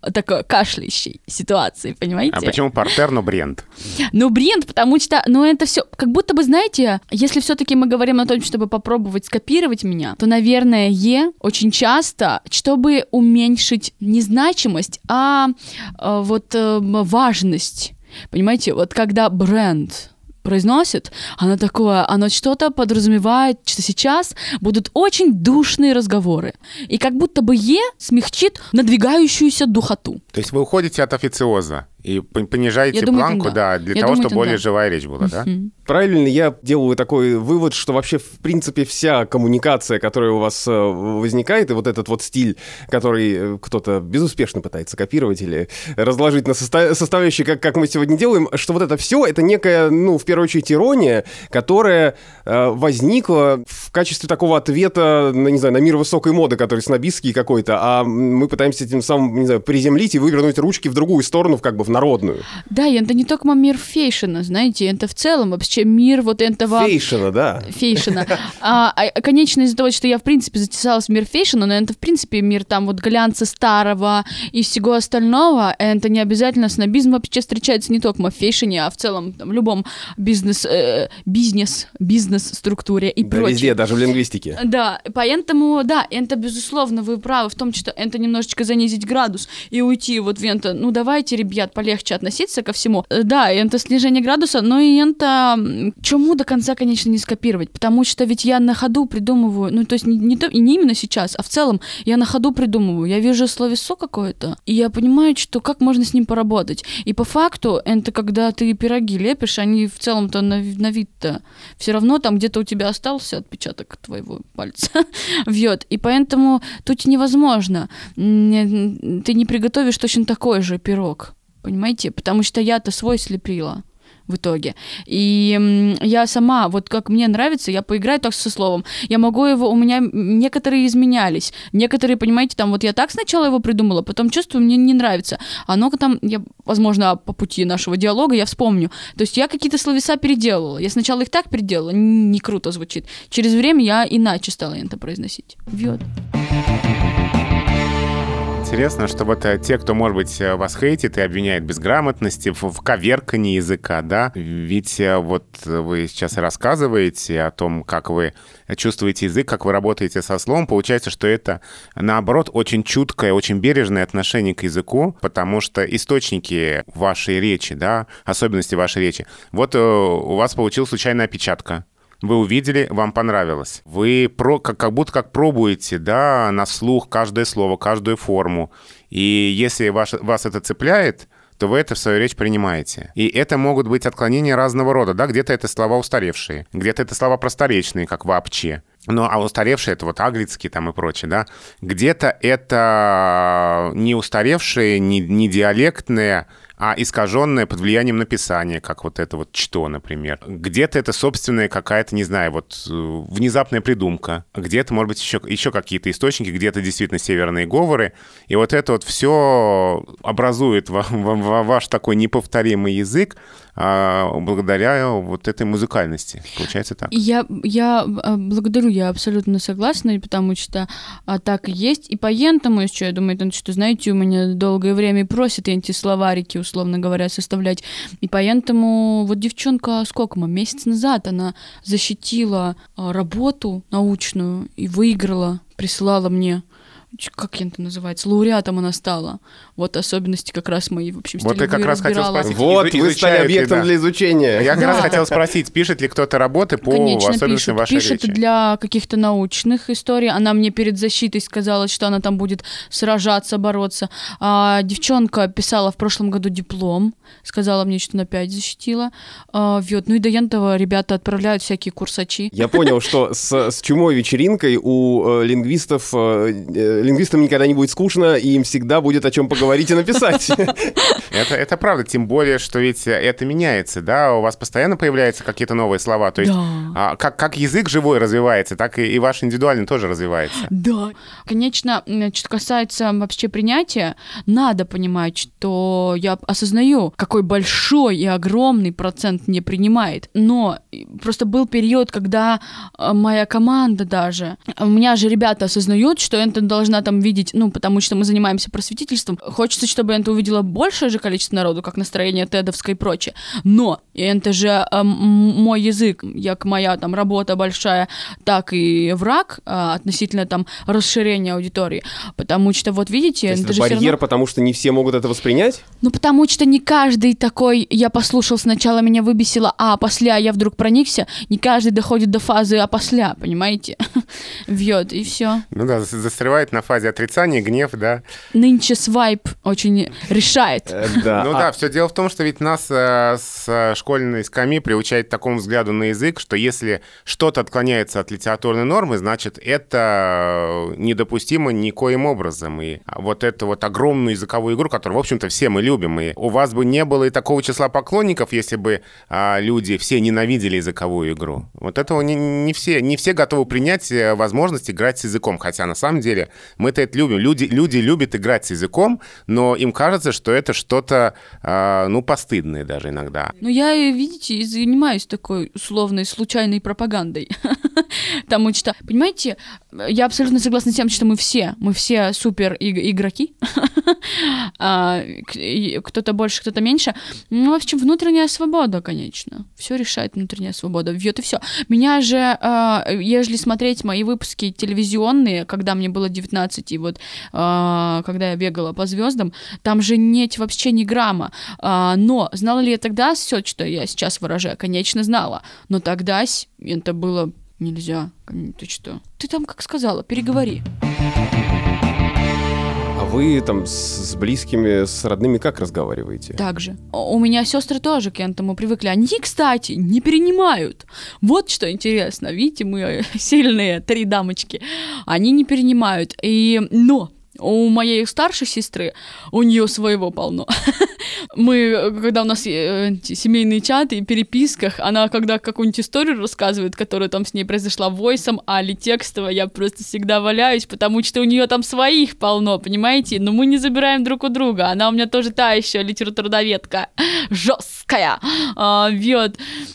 S2: такой кашляющей ситуации, понимаете?
S3: А почему портер, но бренд?
S2: Ну, бренд, потому что, ну, это все, как будто бы, знаете, если все-таки мы говорим о том, чтобы попробовать скопировать меня, то, наверное, Е очень часто, чтобы уменьшить не значимость, а э, вот э, важность. Понимаете, вот когда бренд произносит, оно такое, оно что-то подразумевает, что сейчас будут очень душные разговоры. И как будто бы Е смягчит надвигающуюся духоту.
S3: То есть вы уходите от официоза и пон- понижаете
S2: Я думаю,
S3: планку,
S2: да.
S3: да, для
S2: Я
S3: того,
S2: думаю,
S3: чтобы более
S2: да.
S3: живая речь была, да?
S1: Правильно я делаю такой вывод, что вообще, в принципе, вся коммуникация, которая у вас э, возникает, и вот этот вот стиль, который э, кто-то безуспешно пытается копировать или разложить на соста- составляющие, как, как мы сегодня делаем, что вот это все, это некая, ну, в первую очередь, ирония, которая э, возникла в качестве такого ответа, на, не знаю, на мир высокой моды, который снобистский какой-то, а мы пытаемся тем самым, не знаю, приземлить и вывернуть ручки в другую сторону, в как бы в народную.
S2: Да, и это не только мир фейшена, знаете, это в целом вообще мир вот этого...
S1: Фейшина, да.
S2: фейшена. А, а, конечно, из-за того, что я, в принципе, затесалась в мир фейшена, но это, в принципе, мир там вот глянца старого и всего остального, это не обязательно снобизм вообще встречается не только в фейшене, а в целом там, в любом бизнес, э, бизнес, бизнес-структуре и
S1: Да,
S2: прочее.
S1: везде, даже в лингвистике.
S2: Да, поэтому, да, это, безусловно, вы правы в том, что это немножечко занизить градус и уйти вот в это, ну, давайте, ребят, полегче относиться ко всему. Э, Да, это снижение градуса, но и это чему до конца, конечно, не скопировать, потому что ведь я на ходу придумываю, ну, то есть не, не, то- и не именно сейчас, а в целом я на ходу придумываю, я вижу словесо какое-то, и я понимаю, что как можно с ним поработать. И по факту, это когда ты пироги лепишь, они в целом-то на, на вид-то все равно там где-то у тебя остался отпечаток твоего пальца вьет. И поэтому тут невозможно. Ты не приготовишь точно такой же пирог. Понимаете? Потому что я-то свой слепила в итоге. И я сама, вот как мне нравится, я поиграю так со словом. Я могу его, у меня некоторые изменялись. Некоторые, понимаете, там вот я так сначала его придумала, потом чувствую, мне не нравится. Ну-ка там, я, возможно, по пути нашего диалога я вспомню. То есть я какие-то словеса переделала. Я сначала их так переделала, не круто звучит. Через время я иначе стала это произносить. Вьет.
S3: Интересно, что вот э, те, кто, может быть, э, вас хейтит и обвиняет в безграмотности, в, коверкании языка, да, ведь э, вот вы сейчас рассказываете о том, как вы чувствуете язык, как вы работаете со словом, получается, что это, наоборот, очень чуткое, очень бережное отношение к языку, потому что источники вашей речи, да, особенности вашей речи, вот у вас получилась случайная опечатка, вы увидели, вам понравилось. Вы про, как, как будто как пробуете, да, на слух каждое слово, каждую форму. И если ваш, вас это цепляет, то вы это в свою речь принимаете. И это могут быть отклонения разного рода, да, где-то это слова устаревшие, где-то это слова просторечные, как вообще. Ну, а устаревшие это вот аглицкие там и прочее, да. Где-то это не устаревшие, не, не диалектные, а искаженное под влиянием написания, как вот это вот «что», например. Где-то это собственная какая-то, не знаю, вот э, внезапная придумка. Где-то, может быть, еще, еще какие-то источники, где-то действительно северные говоры. И вот это вот все образует ва- ва- ва- ваш такой неповторимый язык а, благодаря вот этой музыкальности. Получается так.
S2: Я, я э, благодарю, я абсолютно согласна, потому что а, так и есть. И поэтому еще, я думаю, это, что, знаете, у меня долгое время просят эти словарики условно говоря, составлять. И поэтому вот девчонка, сколько мы, месяц назад она защитила а, работу научную и выиграла, присылала мне как это называется, лауреатом она стала. Вот особенности как раз мои, в общем,
S3: Вот я как раз хотел спросить.
S1: Вот,
S3: Изу-
S1: вы стали объектом
S3: да.
S1: для изучения.
S3: Я как раз
S2: Да.
S3: хотел спросить, пишет ли кто-то работы по
S2: Конечно,
S3: особенностям
S2: пишет.
S3: вашей
S2: Пишет
S3: речи?
S2: для каких-то научных историй. Она мне перед защитой сказала, что она там будет сражаться, бороться. А девчонка писала в прошлом году диплом, сказала мне, что на 5 защитила. А, вот. Ну и до Янтова ребята отправляют всякие курсачи.
S1: Я понял, что с, с чумой вечеринкой у э, лингвистов э, э, лингвистам никогда не будет скучно, и им всегда будет о чем поговорить и написать.
S3: Это, это правда, тем более, что ведь это меняется, да, у вас постоянно появляются какие-то новые слова, то есть
S2: Да.
S3: а, как, как язык живой развивается, так и, и ваш индивидуальный тоже развивается.
S2: Да. Конечно, что касается вообще принятия, надо понимать, что я осознаю, какой большой и огромный процент не принимает. Но просто был период, когда э, моя команда даже, у меня же ребята осознают, что это должна там видеть, ну, потому что мы занимаемся просветительством. Хочется, чтобы это увидела большее же количество народу, как настроение тедовское и прочее. Но это же э, мой язык, як моя там работа большая, так и враг а, относительно там расширения аудитории. Потому что, вот видите,
S1: То есть
S2: это
S1: это
S2: же
S1: барьер,
S2: равно-
S1: потому что не все могут это воспринять?
S2: Ну, потому что не каждый такой, я послушал сначала, меня выбесило, а после я вдруг проникся, не каждый доходит до фазы а после, понимаете? Вьет, и все.
S3: Ну да, зас- застревает на фазе отрицания, гнев, да.
S2: Нынче свайп очень решает.
S1: Э, Да.
S3: Ну
S1: А-
S3: да, все дело в том, что ведь нас э, с э, школьной скамьи приучают к такому взгляду на язык, что если что-то отклоняется от литературной нормы, значит, это недопустимо никоим образом. И вот эту вот огромную языковую игру, которую, в общем-то, все мы любим, и у вас бы не было и такого числа поклонников, если бы а, люди все ненавидели языковую игру. Вот этого не, не все, не все готовы принять возможность играть с языком, хотя на самом деле мы-то это любим. Люди, люди любят играть с языком, но им кажется, что это что-то, а, ну, постыдное даже иногда.
S2: Ну, я, э, видите, занимаюсь такой условной случайной пропагандой. Потому что, понимаете, я абсолютно согласна с тем, что мы все, мы все супер иг- игроки. А, Кто-то больше, кто-то меньше. Ну, в общем, внутренняя свобода, конечно. Все решает внутренняя свобода. Вот и все. Меня же, а, ежели смотреть мои выпуски телевизионные, когда мне было 19, и вот а, когда я бегала по звездам, там же нет вообще ни грамма. А, но знала ли я тогда все, что я сейчас выражаю? Конечно, знала. Но тогда это было нельзя. Ты что? Ты там как сказала, переговори.
S1: Вы там с, близкими, с родными как разговариваете?
S2: Так же. У меня сестры тоже к этому привыкли. Они, кстати, не перенимают. Вот что интересно. Видите, мы сильные три дамочки. Они не перенимают. И, но у моей старшей сестры, у нее своего полно. Мы, когда у нас э, эти семейные чаты и переписках, она когда какую-нибудь историю рассказывает, которая там с ней произошла войсом, али текстово, я просто всегда валяюсь, потому что у нее там своих полно, понимаете? Но мы не забираем друг у друга. Она у меня тоже та еще литературоведка, жесткая. А.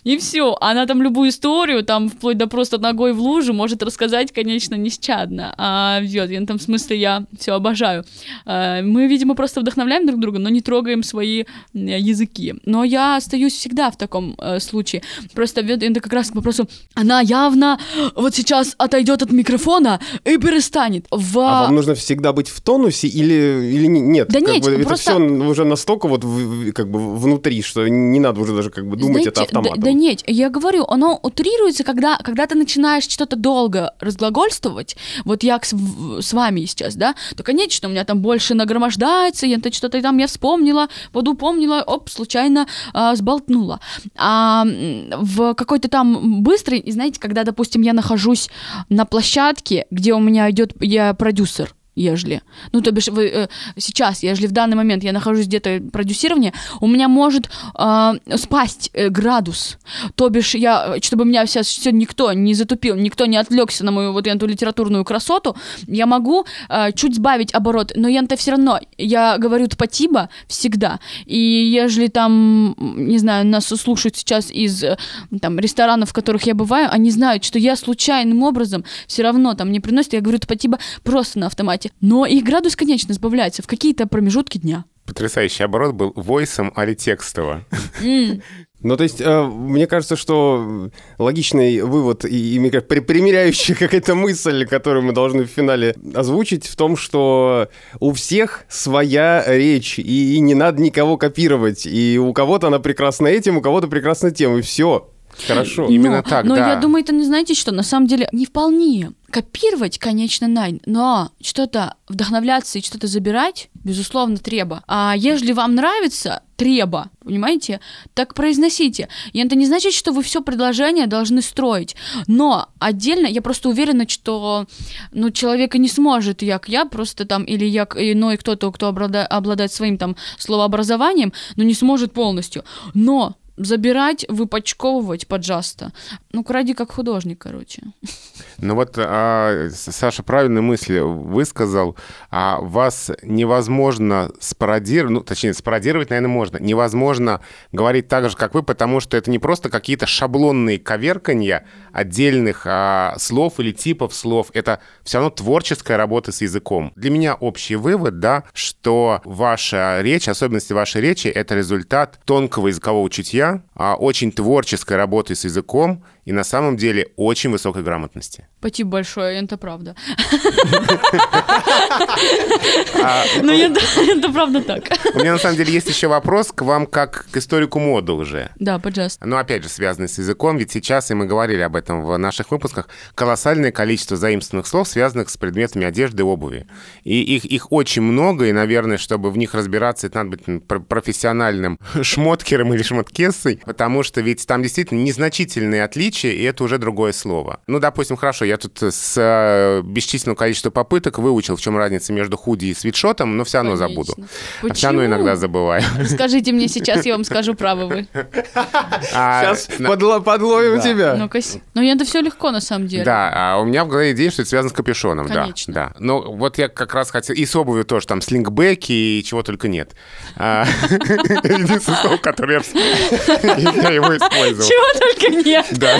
S2: И все. Она там любую историю, там вплоть до просто ногой в лужу, может рассказать, конечно, нещадно. А, вот. Я там смысле я все обожаю. А, мы, видимо, просто вдохновляем друг друга, но не трогаем свои языки. Но я остаюсь всегда в таком э, случае. Просто это как раз к вопросу, она явно вот сейчас отойдет от микрофона и перестанет. В...
S1: А вам нужно всегда быть в тонусе или, или не- нет?
S2: Да нет,
S1: бы это
S2: просто-
S1: все уже настолько вот как бы внутри, что не надо уже даже как бы думать
S2: Знаете,
S1: это автоматом.
S2: Да, да нет, я говорю, оно утрируется, когда, когда ты начинаешь что-то долго разглагольствовать, вот я с, с вами сейчас, да, то, конечно, у меня там больше нагромождается, я то что-то там я вспомнила, воду помнила, оп, случайно а, сболтнула. А в какой-то там быстрый, знаете, когда, допустим, я нахожусь на площадке, где у меня идет, я продюсер, ежели. Ну, то бишь, вы, э, сейчас, ежели в данный момент я нахожусь где-то в продюсировании, у меня может э, спасть э, градус. То бишь, я, чтобы меня сейчас все никто не затупил, никто не отвлекся на мою вот эту литературную красоту, я могу э, чуть сбавить оборот, но я-то все равно, я говорю спасибо всегда. И ежели там, не знаю, нас слушают сейчас из э, там ресторанов, в которых я бываю, они знают, что я случайным образом все равно там не приносит, я говорю спасибо просто на автомате. Но и градус, конечно, сбавляется в какие-то промежутки дня.
S3: Потрясающий оборот был войсом, а ли текстово.
S2: М,
S1: Ну, то есть, э, мне кажется, что логичный вывод и, и мне кажется, при- примеряющая какая-то мысль, которую мы должны в финале озвучить, в том, что у всех своя речь, и, и не надо никого копировать. И у кого-то она прекрасна этим, у кого-то прекрасна тем, и все. Хорошо.
S3: Именно
S2: но,
S3: так,
S2: Но
S3: да.
S2: я думаю, это не знаете что, на самом деле не вполне. Копировать, конечно, най, но что-то вдохновляться и что-то забирать, безусловно, треба. А если вам нравится, треба, понимаете, так произносите. И это не значит, что вы все предложение должны строить. Но отдельно я просто уверена, что ну, человека не сможет, як я, просто там, или як иной кто-то, кто обладает, обладает своим там словообразованием, но не сможет полностью. Но забирать, выпачковывать поджаста. Ну, кради как художник, короче.
S3: Ну вот а, Саша правильные мысли высказал. А вас невозможно спародировать, ну, точнее, спародировать, наверное, можно. Невозможно говорить так же, как вы, потому что это не просто какие-то шаблонные коверканья отдельных а, слов или типов слов. Это все равно творческая работа с языком. Для меня общий вывод, да, что ваша речь, особенности вашей речи, это результат тонкого языкового чутья, а, очень творческой работы с языком и на самом деле очень высокой грамотности.
S2: Спасибо большое, это правда.
S3: А,
S2: Ну, это это правда так.
S3: У меня на самом деле есть еще вопрос к вам как к историку моды уже.
S2: Да, поджаст.
S3: Но опять же, связанный с языком, ведь сейчас, и мы говорили об этом в наших выпусках, колоссальное количество заимствованных слов, связанных с предметами одежды и обуви. И их, их очень много, и, наверное, чтобы в них разбираться, это надо быть профессиональным шмоткером или шмоткессой, потому что ведь там действительно незначительные отличия, и это уже другое слово. Ну, допустим, хорошо, я тут с э, бесчисленного количества попыток выучил, в чем разница между худи и свитшотом, но все равно забуду.
S2: Конечно.
S3: А все равно
S2: Почему?
S3: иногда забываю.
S2: Скажите мне сейчас, я вам скажу, правы вы.
S3: А,
S1: Сейчас
S3: на-
S1: подловим тебя.
S2: Ну это все легко на самом деле.
S3: Да, а у меня в голове идея, что это связано с капюшоном, да.
S2: Конечно.
S3: Да. Ну, вот я как раз хотел... И с обувью тоже, там, слингбеки и чего только нет. А, Единственное слово, которое я его использовал.
S2: Чего только нет.
S3: Да.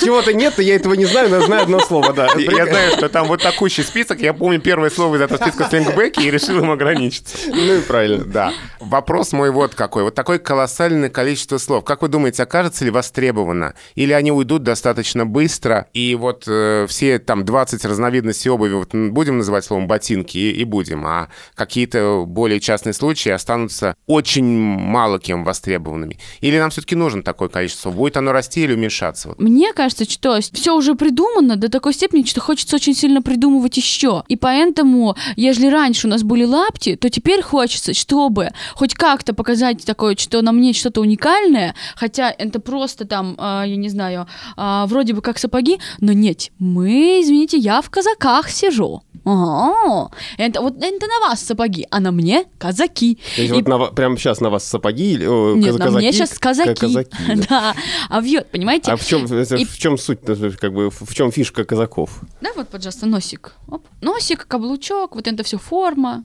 S1: Чего-то нет, я этого не знаю, но я знаю одно слово, да.
S3: Я знаю, что там вот такущий список. Я помню первое слово из этого списка слингбеки и решил им ограничиться.
S1: Ну и правильно.
S3: Да. Вопрос мой вот какой. Вот такое колоссальное количество слов. Как вы думаете, окажется ли востребовано? Или они уйдут достаточно быстро? И вот э, все там 20 разновидностей обуви вот, будем называть словом ботинки и, и будем. А какие-то более частные случаи останутся очень мало кем востребованными. Или нам все-таки нужно такое количество? Будет оно расти или уменьшаться? Вот.
S2: Мне кажется, что все уже придумано до такой степени, что хочется очень сильно придумывать еще. И поэтому, если раньше у нас были лапти, то теперь хочется, чтобы хоть как-то показать такое, что на мне что-то уникальное, хотя это просто там, а, я не знаю, а, вроде бы как сапоги, но нет, мы, извините, я в казаках сижу. Ага. Это вот это на вас сапоги, а на мне казаки.
S1: То есть
S2: И
S1: вот на прямо сейчас на вас сапоги или о,
S2: Нет,
S1: каз-
S2: на мне сейчас казаки.
S1: казаки, да.
S2: да. А вьет, понимаете?
S1: А в чем,
S2: И-
S1: в чем суть, как бы, в чем фишка казаков?
S2: Да, вот, пожалуйста, носик. Оп. Носик, каблучок, вот это все форма.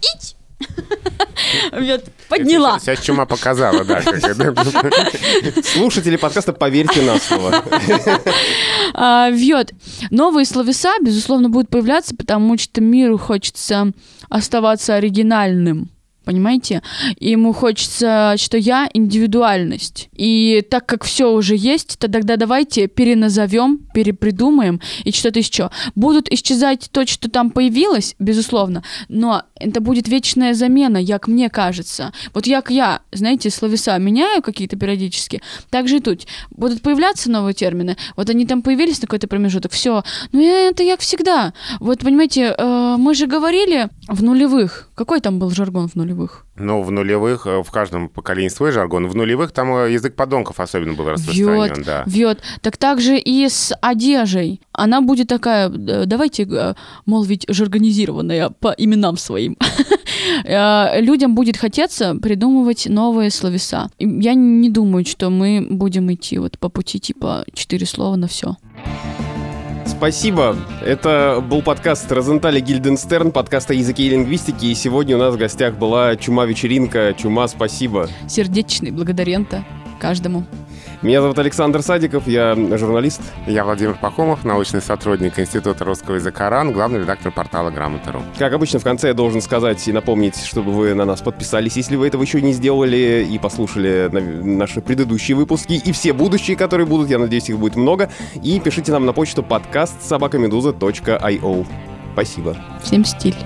S2: Ить! Вот, подняла.
S3: Сейчас чума показала, да.
S1: Слушатели подкаста, поверьте на слово.
S2: А, Вьет. Новые словеса, безусловно, будут появляться, потому что миру хочется оставаться оригинальным. Понимаете? Ему хочется, что я индивидуальность. И так как все уже есть, то тогда давайте переназовем, перепридумаем и что-то еще. Будут исчезать то, что там появилось, безусловно, но это будет вечная замена, как мне кажется. Вот як я, знаете, словеса меняю какие-то периодически, так же и тут. Будут появляться новые термины, вот они там появились на какой-то промежуток, все. Ну это як всегда. Вот понимаете, э, мы же говорили в нулевых. Какой там был жаргон в нулевых?
S3: Ну, в нулевых, э, в каждом поколении свой жаргон. В нулевых там э, язык подонков особенно был распространен,
S2: Вьет,
S3: да.
S2: вьет. Так так же и с одежей. Она будет такая, э, давайте, мол, ведь жаргонизированная по именам своим. Людям будет хотеться придумывать новые словеса. Я не думаю, что мы будем идти вот по пути типа четыре слова на все.
S1: Спасибо. Это был подкаст Розентали Гильденстерн, подкаст о языке и лингвистике. И сегодня у нас в гостях была Чума-вечеринка. Чума, спасибо.
S2: Сердечный благодарента каждому.
S1: Меня зовут Александр Садиков, я журналист.
S3: Я Владимир Пахомов, научный сотрудник Института русского языка РАН, главный редактор портала Грамота.ру.
S1: Как обычно, в конце я должен сказать и напомнить, чтобы вы на нас подписались, если вы этого еще не сделали, и послушали на- наши предыдущие выпуски, и все будущие, которые будут, я надеюсь, их будет много. И пишите нам на почту подкаст собакамедуза.io. Спасибо.
S2: Всем стиль.